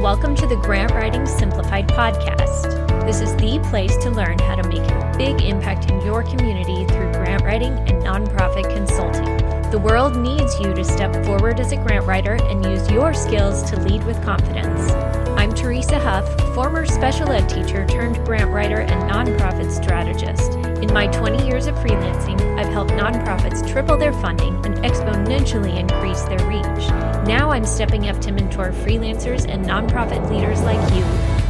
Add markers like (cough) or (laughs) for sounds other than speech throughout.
Welcome to the Grant Writing Simplified podcast. This is the place to learn how to make a big impact in your community through grant writing and nonprofit consulting. The world needs you to step forward as a grant writer and use your skills to lead with confidence. I'm Teresa Huff, former special ed teacher turned grant writer and nonprofit strategist. In my 20 years of freelancing, I've helped nonprofits triple their funding and exponentially increase their reach. Now I'm stepping up to mentor freelancers and nonprofit leaders like you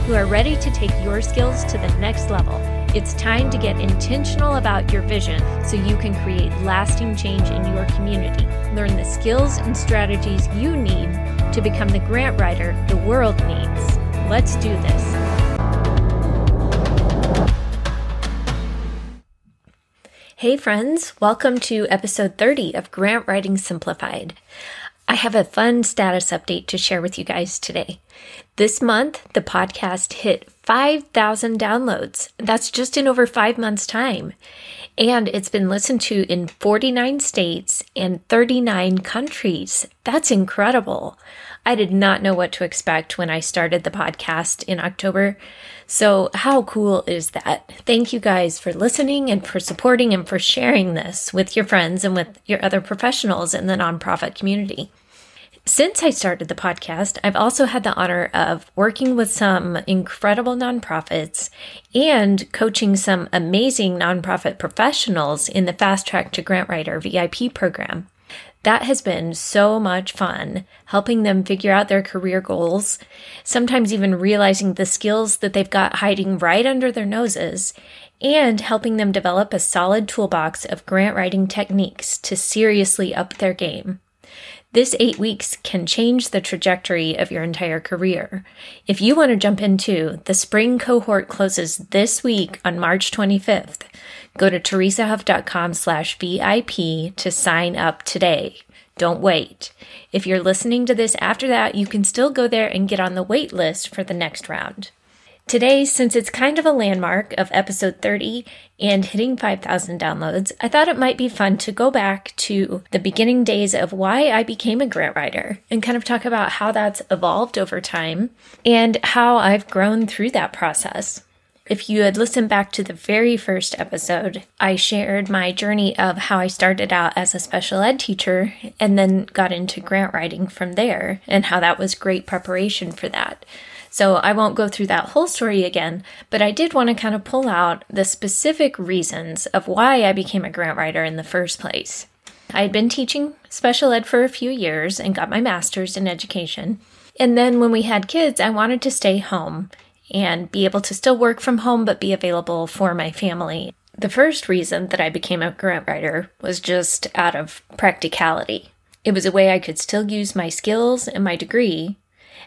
who are ready to take your skills to the next level. It's time to get intentional about your vision so you can create lasting change in your community. Learn the skills and strategies you need to become the grant writer the world needs. Let's do this. Hey, friends, welcome to episode 30 of Grant Writing Simplified. I have a fun status update to share with you guys today. This month, the podcast hit 5,000 downloads. That's just in over five months' time. And it's been listened to in 49 states and 39 countries. That's incredible. I did not know what to expect when I started the podcast in October. So, how cool is that? Thank you guys for listening and for supporting and for sharing this with your friends and with your other professionals in the nonprofit community. Since I started the podcast, I've also had the honor of working with some incredible nonprofits and coaching some amazing nonprofit professionals in the Fast Track to Grant Writer VIP program. That has been so much fun, helping them figure out their career goals, sometimes even realizing the skills that they've got hiding right under their noses, and helping them develop a solid toolbox of grant writing techniques to seriously up their game. This eight weeks can change the trajectory of your entire career. If you want to jump into the spring cohort closes this week on March 25th. Go to teresahuff.com slash VIP to sign up today. Don't wait. If you're listening to this after that, you can still go there and get on the wait list for the next round. Today, since it's kind of a landmark of episode 30 and hitting 5,000 downloads, I thought it might be fun to go back to the beginning days of why I became a grant writer and kind of talk about how that's evolved over time and how I've grown through that process. If you had listened back to the very first episode, I shared my journey of how I started out as a special ed teacher and then got into grant writing from there and how that was great preparation for that. So I won't go through that whole story again, but I did want to kind of pull out the specific reasons of why I became a grant writer in the first place. I had been teaching special ed for a few years and got my master's in education. And then when we had kids, I wanted to stay home and be able to still work from home but be available for my family. The first reason that I became a grant writer was just out of practicality. It was a way I could still use my skills and my degree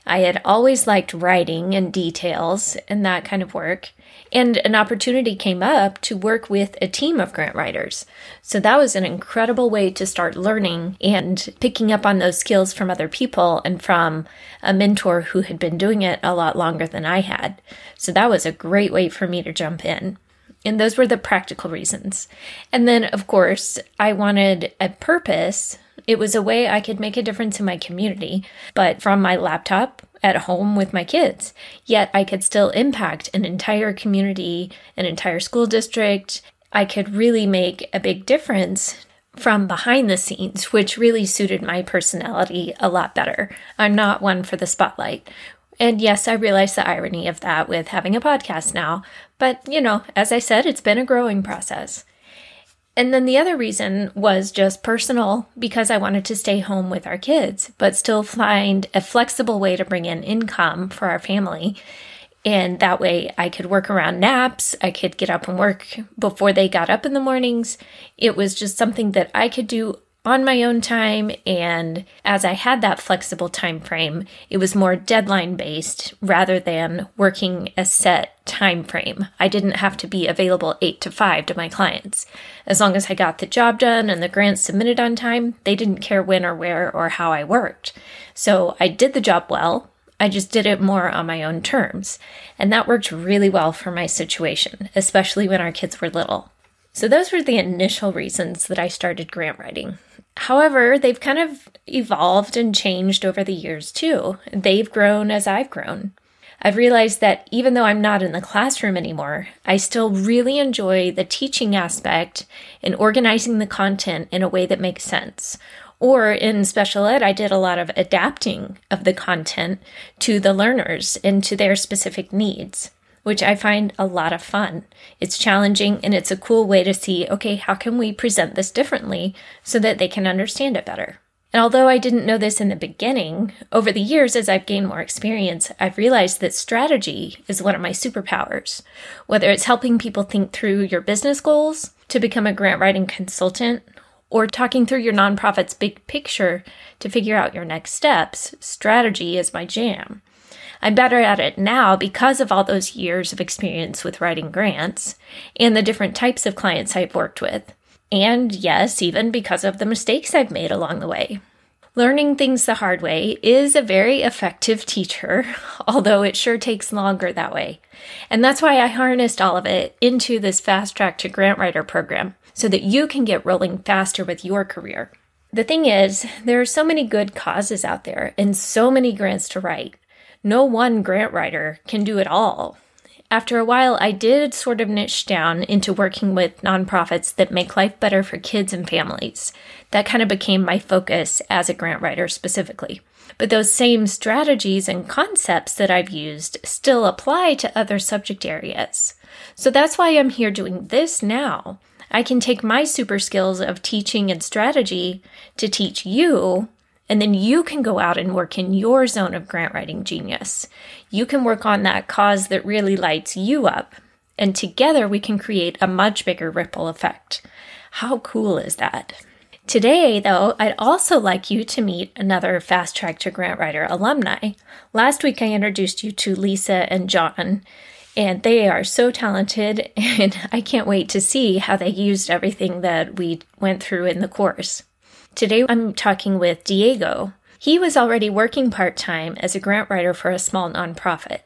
I had always liked writing and details and that kind of work. And an opportunity came up to work with a team of grant writers. So that was an incredible way to start learning and picking up on those skills from other people and from a mentor who had been doing it a lot longer than I had. So that was a great way for me to jump in. And those were the practical reasons. And then, of course, I wanted a purpose it was a way I could make a difference in my community, but from my laptop at home with my kids. Yet I could still impact an entire community, an entire school district. I could really make a big difference from behind the scenes, which really suited my personality a lot better. I'm not one for the spotlight. And yes, I realize the irony of that with having a podcast now. But, you know, as I said, it's been a growing process. And then the other reason was just personal because I wanted to stay home with our kids, but still find a flexible way to bring in income for our family. And that way I could work around naps. I could get up and work before they got up in the mornings. It was just something that I could do on my own time and as I had that flexible time frame, it was more deadline based rather than working a set time frame. I didn't have to be available 8 to 5 to my clients. As long as I got the job done and the grants submitted on time, they didn't care when or where or how I worked. So I did the job well. I just did it more on my own terms. And that worked really well for my situation, especially when our kids were little. So, those were the initial reasons that I started grant writing. However, they've kind of evolved and changed over the years too. They've grown as I've grown. I've realized that even though I'm not in the classroom anymore, I still really enjoy the teaching aspect and organizing the content in a way that makes sense. Or in special ed, I did a lot of adapting of the content to the learners and to their specific needs, which I find a lot of fun. It's challenging and it's a cool way to see okay, how can we present this differently so that they can understand it better? And although I didn't know this in the beginning, over the years as I've gained more experience, I've realized that strategy is one of my superpowers. Whether it's helping people think through your business goals to become a grant writing consultant, or talking through your nonprofit's big picture to figure out your next steps, strategy is my jam. I'm better at it now because of all those years of experience with writing grants and the different types of clients I've worked with. And yes, even because of the mistakes I've made along the way. Learning things the hard way is a very effective teacher, (laughs) although it sure takes longer that way. And that's why I harnessed all of it into this Fast Track to Grant Writer program so that you can get rolling faster with your career. The thing is, there are so many good causes out there and so many grants to write. No one grant writer can do it all. After a while, I did sort of niche down into working with nonprofits that make life better for kids and families. That kind of became my focus as a grant writer specifically. But those same strategies and concepts that I've used still apply to other subject areas. So that's why I'm here doing this now. I can take my super skills of teaching and strategy to teach you and then you can go out and work in your zone of grant writing genius. You can work on that cause that really lights you up. And together we can create a much bigger ripple effect. How cool is that? Today, though, I'd also like you to meet another Fast Track to Grant Writer alumni. Last week, I introduced you to Lisa and John, and they are so talented, (laughs) and I can't wait to see how they used everything that we went through in the course. Today I'm talking with Diego. He was already working part time as a grant writer for a small nonprofit.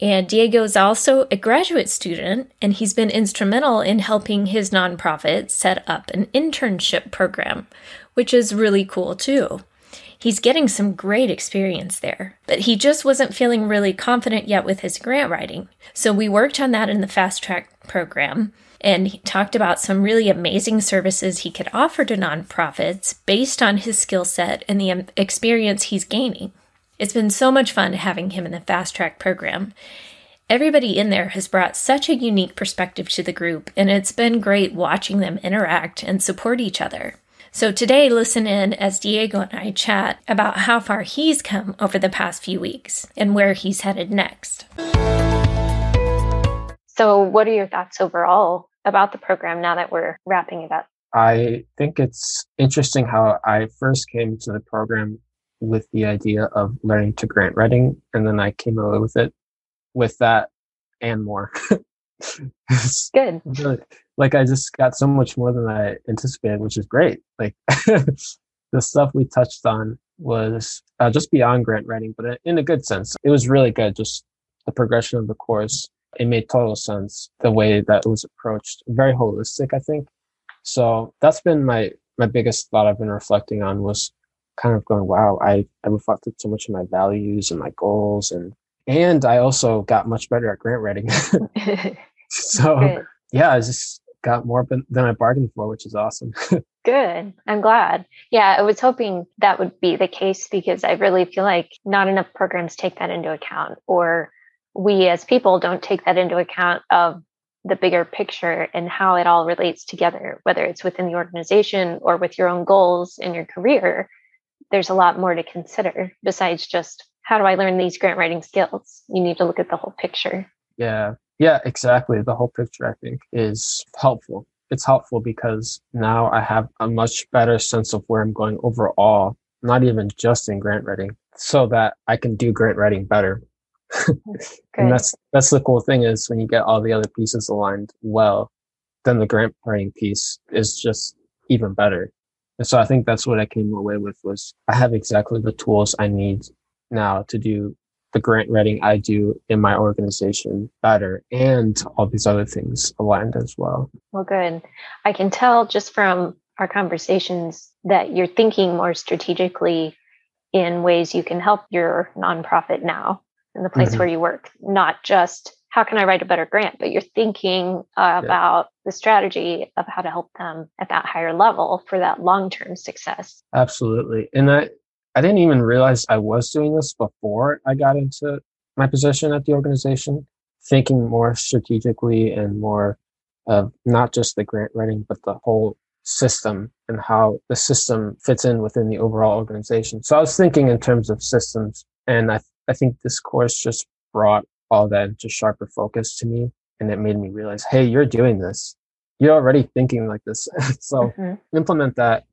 And Diego is also a graduate student, and he's been instrumental in helping his nonprofit set up an internship program, which is really cool too. He's getting some great experience there, but he just wasn't feeling really confident yet with his grant writing. So we worked on that in the fast track program and he talked about some really amazing services he could offer to nonprofits based on his skill set and the um, experience he's gaining. It's been so much fun having him in the Fast Track program. Everybody in there has brought such a unique perspective to the group, and it's been great watching them interact and support each other. So today, listen in as Diego and I chat about how far he's come over the past few weeks and where he's headed next. So, what are your thoughts overall about the program now that we're wrapping it up? I think it's interesting how I first came to the program with the idea of learning to grant writing, and then I came away with it with that and more. (laughs) Good. like I just got so much more than I anticipated, which is great. Like (laughs) the stuff we touched on was uh, just beyond grant writing, but in a good sense. It was really good. Just the progression of the course it made total sense the way that it was approached. Very holistic, I think. So that's been my my biggest thought I've been reflecting on was kind of going, wow, I, I reflected so much of my values and my goals and and I also got much better at grant writing. (laughs) (laughs) so Good. yeah, I just got more than I bargained for, which is awesome. (laughs) Good. I'm glad. Yeah, I was hoping that would be the case because I really feel like not enough programs take that into account or we as people don't take that into account of the bigger picture and how it all relates together, whether it's within the organization or with your own goals in your career. There's a lot more to consider besides just how do I learn these grant writing skills? You need to look at the whole picture. Yeah. Yeah, exactly. The whole picture, I think, is helpful. It's helpful because now I have a much better sense of where I'm going overall, not even just in grant writing, so that I can do grant writing better (laughs) and that's that's the cool thing is when you get all the other pieces aligned well, then the grant writing piece is just even better. And so I think that's what I came away with was I have exactly the tools I need now to do the grant writing I do in my organization better and all these other things aligned as well. Well, good. I can tell just from our conversations that you're thinking more strategically in ways you can help your nonprofit now in the place mm-hmm. where you work, not just how can I write a better grant, but you're thinking uh, yeah. about the strategy of how to help them at that higher level for that long term success. Absolutely. And I, I didn't even realize I was doing this before I got into my position at the organization, thinking more strategically and more of not just the grant writing, but the whole system and how the system fits in within the overall organization. So I was thinking in terms of systems, and I, I think this course just brought all that into sharper focus to me. And it made me realize, hey, you're doing this. You're already thinking like this. (laughs) so mm-hmm. implement that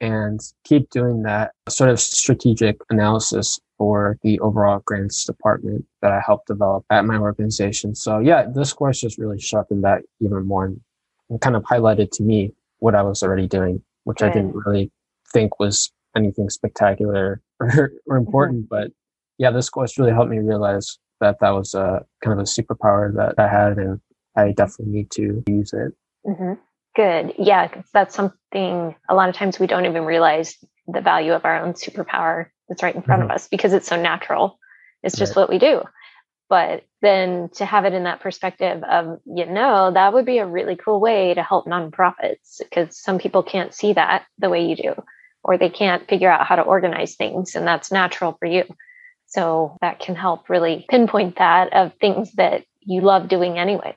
and keep doing that sort of strategic analysis for the overall grants department that I helped develop at my organization. So yeah, this course just really sharpened that even more and kind of highlighted to me what I was already doing, which I didn't really think was anything spectacular or, or important. Mm-hmm. But yeah, this course really helped me realize that that was a kind of a superpower that I had, and I definitely need to use it. Mm-hmm. Good. Yeah, that's something a lot of times we don't even realize the value of our own superpower that's right in front mm-hmm. of us because it's so natural. It's just right. what we do. But then to have it in that perspective of, you know, that would be a really cool way to help nonprofits because some people can't see that the way you do, or they can't figure out how to organize things. And that's natural for you. So that can help really pinpoint that of things that you love doing anyway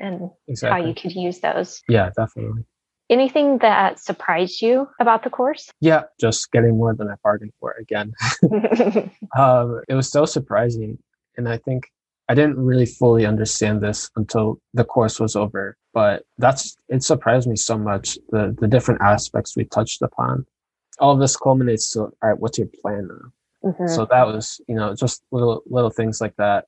and exactly. how you could use those. Yeah, definitely. Anything that surprised you about the course? Yeah, just getting more than I bargained for again. (laughs) (laughs) um, it was so surprising. And I think I didn't really fully understand this until the course was over. But that's it surprised me so much the the different aspects we touched upon. All of this culminates to all right, what's your plan now? Mm-hmm. So that was, you know, just little little things like that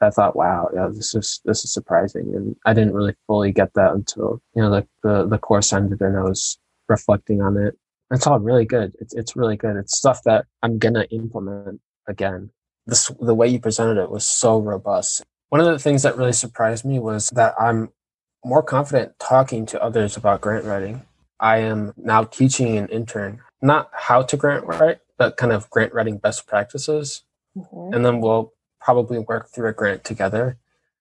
I thought, wow, yeah, this is this is surprising, and I didn't really fully get that until you know the the, the course ended and I was reflecting on it. It's all really good. It's it's really good. It's stuff that I'm gonna implement again. This the way you presented it was so robust. One of the things that really surprised me was that I'm more confident talking to others about grant writing. I am now teaching an intern not how to grant write, but kind of grant writing best practices. Mm-hmm. And then we'll probably work through a grant together.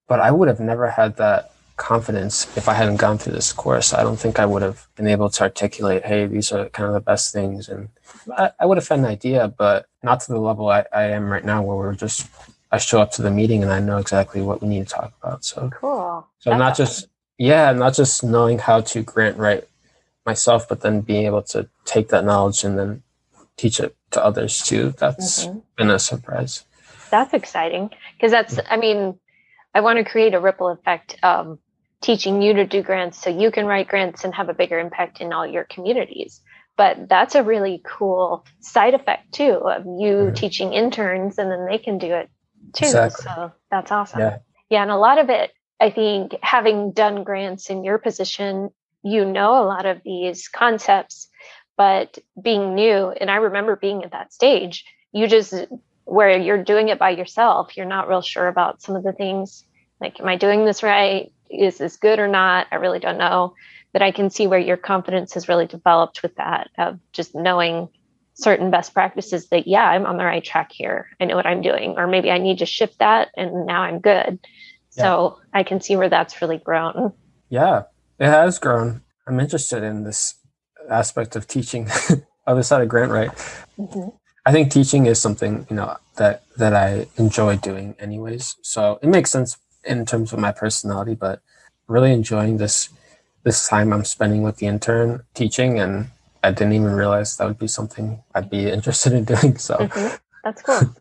But I would have never had that confidence if I hadn't gone through this course. I don't think I would have been able to articulate, hey, these are kind of the best things. And I, I would have had an idea, but not to the level I, I am right now where we're just, I show up to the meeting and I know exactly what we need to talk about. So cool. So That's not just, yeah, not just knowing how to grant write myself, but then being able to take that knowledge and then teach it to others too. That's mm-hmm. been a surprise that's exciting because that's i mean i want to create a ripple effect um, teaching you to do grants so you can write grants and have a bigger impact in all your communities but that's a really cool side effect too of you mm-hmm. teaching interns and then they can do it too exactly. so that's awesome yeah. yeah and a lot of it i think having done grants in your position you know a lot of these concepts but being new and i remember being at that stage you just where you're doing it by yourself, you're not real sure about some of the things. Like, am I doing this right? Is this good or not? I really don't know. But I can see where your confidence has really developed with that of just knowing certain best practices that, yeah, I'm on the right track here. I know what I'm doing. Or maybe I need to shift that and now I'm good. Yeah. So I can see where that's really grown. Yeah, it has grown. I'm interested in this aspect of teaching (laughs) other side of grant right mm-hmm. I think teaching is something you know that that I enjoy doing anyways. So it makes sense in terms of my personality, but really enjoying this this time I'm spending with the intern teaching, and I didn't even realize that would be something I'd be (laughs) interested in doing. So mm-hmm. that's cool.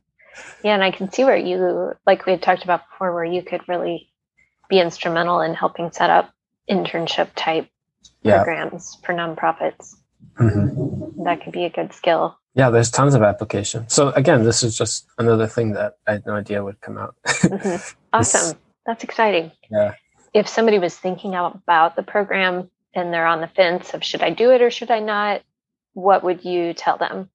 yeah, and I can see where you, like we had talked about before, where you could really be instrumental in helping set up internship type yeah. programs for nonprofits. Mm-hmm. That could be a good skill. Yeah, there's tons of application. So again, this is just another thing that I had no idea would come out. mm-hmm. (laughs) Awesome. That's exciting. Yeah. If somebody was thinking about the program and they're on the fence of should I do it or should I not, what would you tell them?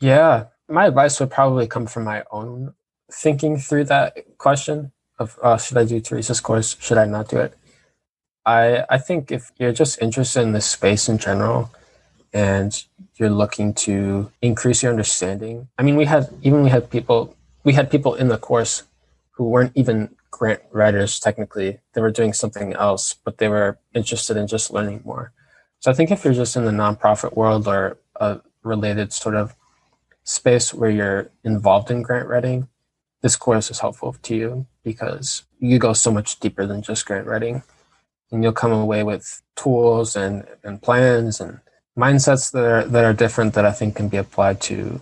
Yeah, my advice would probably come from my own thinking through that question of uh, should I do Teresa's course? Should I not do it? I I think if you're just interested in this space in general, and you're looking to increase your understanding. I mean, we had even we had people we had people in the course who weren't even grant writers technically. They were doing something else, but they were interested in just learning more. So I think if you're just in the nonprofit world or a related sort of space where you're involved in grant writing, this course is helpful to you because you go so much deeper than just grant writing. And you'll come away with tools and, and plans and mindsets that are, that are different that I think can be applied to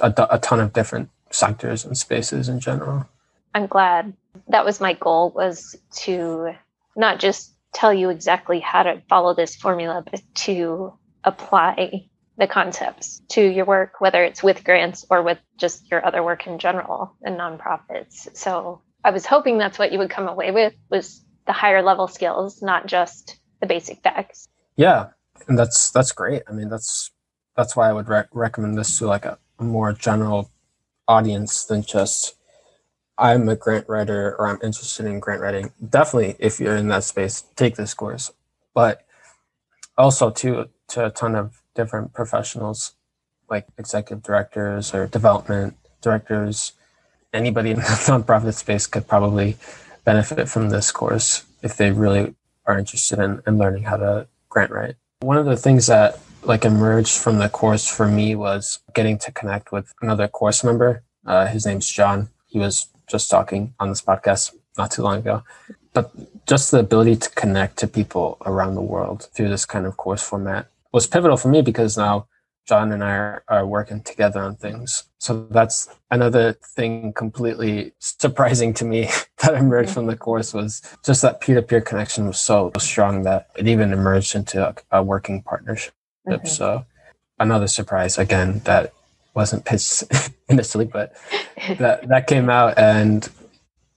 a, a ton of different sectors and spaces in general. I'm glad. That was my goal was to not just tell you exactly how to follow this formula, but to apply the concepts to your work, whether it's with grants or with just your other work in general and nonprofits. So I was hoping that's what you would come away with was the higher level skills, not just the basic facts. Yeah, and that's that's great. I mean, that's that's why I would rec- recommend this to like a more general audience than just I'm a grant writer or I'm interested in grant writing. Definitely, if you're in that space, take this course. But also to to a ton of different professionals like executive directors or development directors. Anybody in the (laughs) nonprofit space could probably benefit from this course if they really are interested in, in learning how to grant write. One of the things that like emerged from the course for me was getting to connect with another course member. Uh, his name's John. He was just talking on this podcast not too long ago. But just the ability to connect to people around the world through this kind of course format was pivotal for me because now John and I are, are, working together on things. So that's another thing completely surprising to me (laughs) that emerged from the course was just that peer-to-peer connection was so strong that it even emerged into a, a working partnership. So another surprise again that wasn't pitched (laughs) initially, but (laughs) that that came out and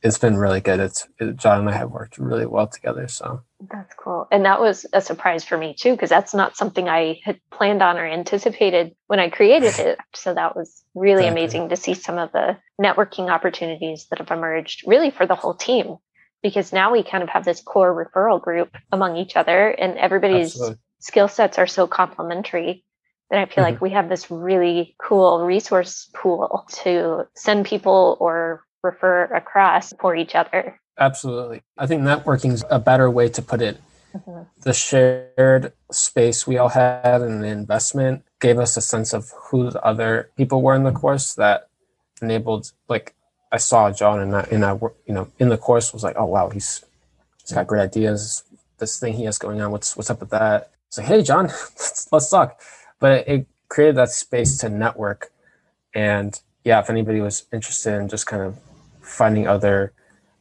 it's been really good. It's it, John and I have worked really well together. So that's cool, and that was a surprise for me too because that's not something I had planned on or anticipated when I created (laughs) it. So that was really Thank amazing to see some of the networking opportunities that have emerged, really for the whole team. Because now we kind of have this core referral group among each other, and everybody's skill sets are so complementary that I feel mm-hmm. like we have this really cool resource pool to send people or refer across for each other. Absolutely. I think networking is a better way to put it. Mm-hmm. The shared space we all had and the investment gave us a sense of who the other people were in the course that enabled, like, I saw John in that, in that, you know, in the course was like, oh, wow, he's, he's got great ideas. This thing he has going on, what's, what's up with that? It's like, hey, John, let's, (laughs) let's talk. But it, it created that space to network. And yeah, if anybody was interested in just kind of finding other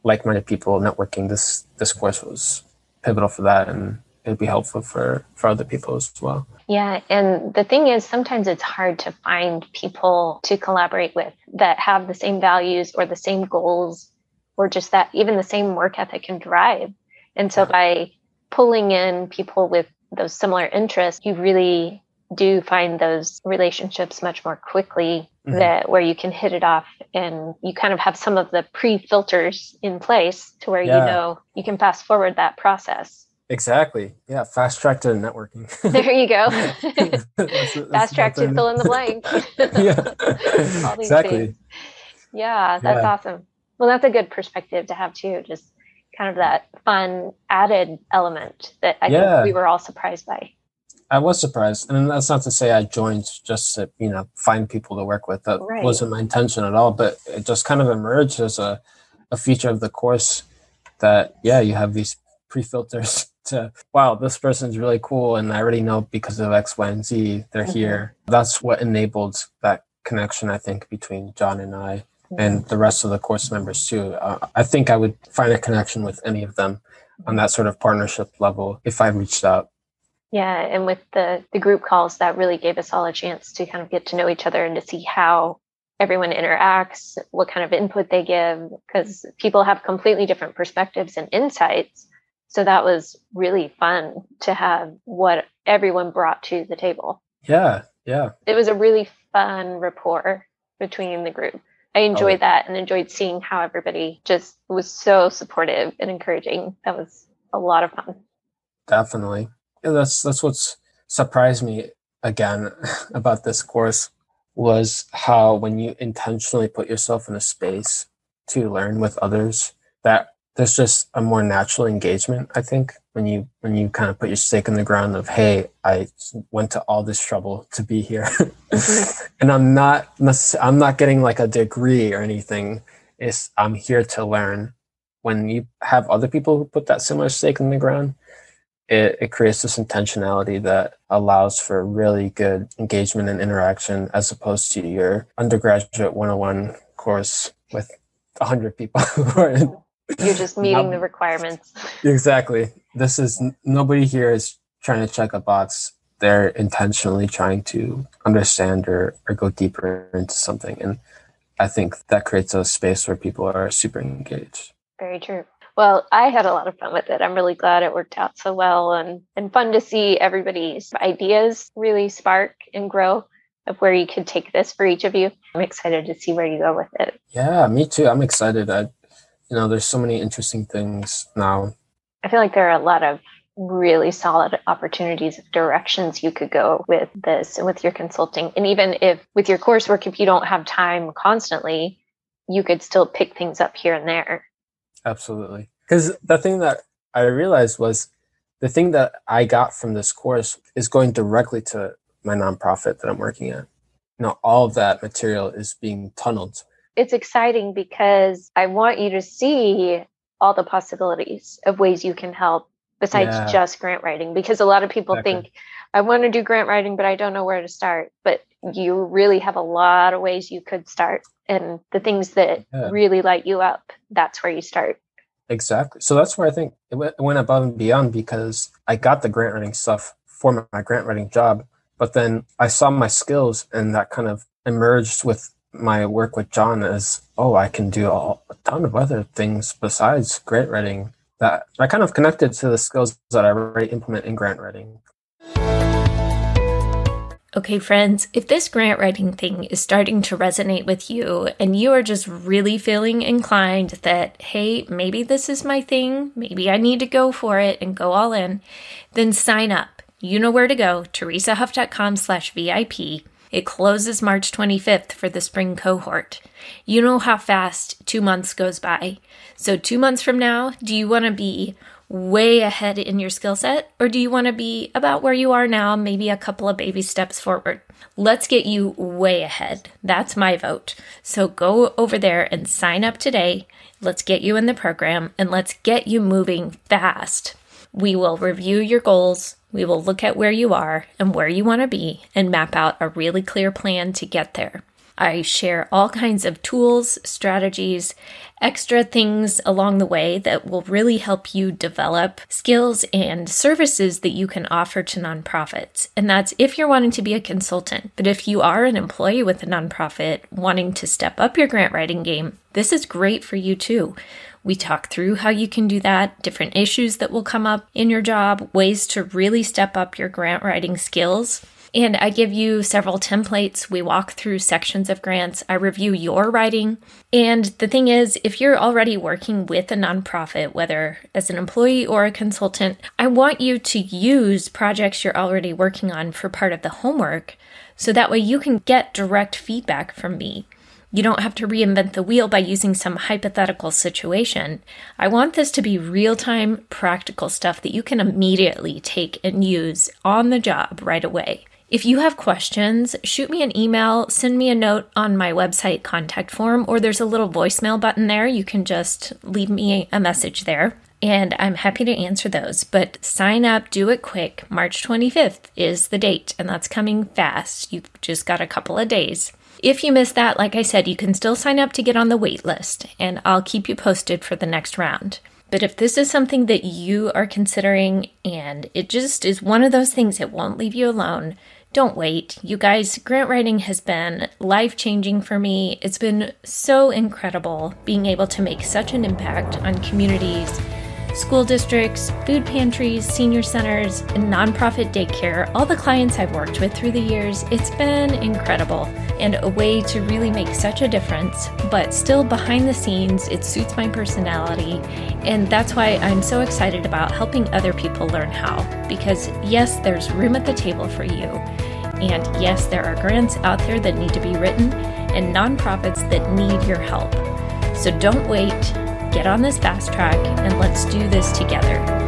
like-minded people, networking. This this course was pivotal for that, and it'd be helpful for for other people as well. Yeah, and the thing is, sometimes it's hard to find people to collaborate with that have the same values or the same goals, or just that even the same work ethic and drive. And so, by pulling in people with those similar interests, you really do find those relationships much more quickly mm-hmm. that where you can hit it off and you kind of have some of the pre-filters in place to where yeah. you know you can fast forward that process. Exactly. Yeah fast track to networking. (laughs) (laughs) There you go. That's, (laughs) that's fast track to fill in the blank. Yeah. Exactly. yeah that's yeah. awesome. Well that's a good perspective to have too just kind of that fun added element that i yeah. think we were all surprised by I was surprised, and that's not to say I joined just to you know find people to work with. That right. wasn't my intention at all. But it just kind of emerged as a a feature of the course that yeah, you have these pre filters (laughs) to wow, this person's really cool, and I already know because of X, Y, and Z they're mm-hmm. here. That's what enabled that connection, I think, between John and I. Mm-hmm. And the rest of the course members too. Uh, I think I would find a connection with any of them on that sort of partnership level if I reached out. Yeah, and with the the group calls, that really gave us all a chance to kind of get to know each other and to see how everyone interacts, what kind of input they give, because people have completely different perspectives and insights. So that was really fun to have what everyone brought to the table. Yeah, yeah. It was a really fun rapport between the group. I oh, enjoyed oh. that and enjoyed seeing how everybody just was so supportive and encouraging. That was a lot of fun. Definitely that's that's what's surprised me again (laughs) about this course was how when you intentionally put yourself in a space to learn with others, that there's just a more natural engagement, I think, when you when you kind of put your stake in the ground of, hey, I went to all this trouble to be here. Mm-hmm. (laughs) and I'm not I'm not getting like a degree or anything. It's I'm here to learn. When you have other people who put that similar stake in the ground, it, it creates this intentionality that allows for really good engagement and interaction as opposed to your undergraduate 101 course with 100 people (laughs) who are in you're just (laughs) meeting the requirements. Exactly. This is nobody here is trying to check a box. They're intentionally trying to understand or, or go deeper into something. And i think that creates a space where people are super engaged. Very true well, I had a lot of fun with it. I'm really glad it worked out so well and, and fun to see everybody's ideas really spark and grow of where you could take this for each of you. I'm excited to see where you go with it. Yeah, me too. I'm excited. I, you know, there's so many interesting things now. I feel like there are a lot of really solid opportunities of directions you could go with this and with your consulting. And even if with your coursework, if you don't have time constantly, you could still pick things up here and there Absolutely. Because the thing that I realized was the thing that I got from this course is going directly to my nonprofit that I'm working at. You know, all of that material is being tunneled. It's exciting because I want you to see all the possibilities of ways you can help besides yeah. just grant writing. Because a lot of people exactly. think, I want to do grant writing, but I don't know where to start. But you really have a lot of ways you could start and the things that yeah. really light you up that's where you start. Exactly. So that's where i think it went above and beyond because i got the grant writing stuff for my grant writing job but then i saw my skills and that kind of emerged with my work with john as oh i can do all, a ton of other things besides grant writing that i kind of connected to the skills that i already implement in grant writing Okay, friends, if this grant writing thing is starting to resonate with you and you are just really feeling inclined that, hey, maybe this is my thing, maybe I need to go for it and go all in, then sign up. You know where to go, teresahuff.com slash VIP. It closes March 25th for the spring cohort. You know how fast two months goes by. So, two months from now, do you want to be way ahead in your skill set, or do you want to be about where you are now, maybe a couple of baby steps forward? Let's get you way ahead. That's my vote. So go over there and sign up today. Let's get you in the program and let's get you moving fast. We will review your goals. We will look at where you are and where you want to be and map out a really clear plan to get there. I share all kinds of tools, strategies, extra things along the way that will really help you develop skills and services that you can offer to nonprofits. And that's if you're wanting to be a consultant. But if you are an employee with a nonprofit wanting to step up your grant writing game, this is great for you too. We talk through how you can do that, different issues that will come up in your job, ways to really step up your grant writing skills. And I give you several templates. We walk through sections of grants. I review your writing. And the thing is, if you're already working with a nonprofit, whether as an employee or a consultant, I want you to use projects you're already working on for part of the homework so that way you can get direct feedback from me. You don't have to reinvent the wheel by using some hypothetical situation. I want this to be real time, practical stuff that you can immediately take and use on the job right away. If you have questions, shoot me an email, send me a note on my website contact form, or there's a little voicemail button there. You can just leave me a message there, and I'm happy to answer those. But sign up, do it quick. March 25th is the date, and that's coming fast. You've just got a couple of days. If you miss that, like I said, you can still sign up to get on the wait list, and I'll keep you posted for the next round. But if this is something that you are considering and it just is one of those things that won't leave you alone, don't wait. You guys, grant writing has been life changing for me. It's been so incredible being able to make such an impact on communities, school districts, food pantries, senior centers, and nonprofit daycare, all the clients I've worked with through the years, it's been incredible and a way to really make such a difference. But still, behind the scenes, it suits my personality, and that's why I'm so excited about helping other people learn how. Because, yes, there's room at the table for you. And yes, there are grants out there that need to be written and nonprofits that need your help. So don't wait get on this fast track and let's do this together.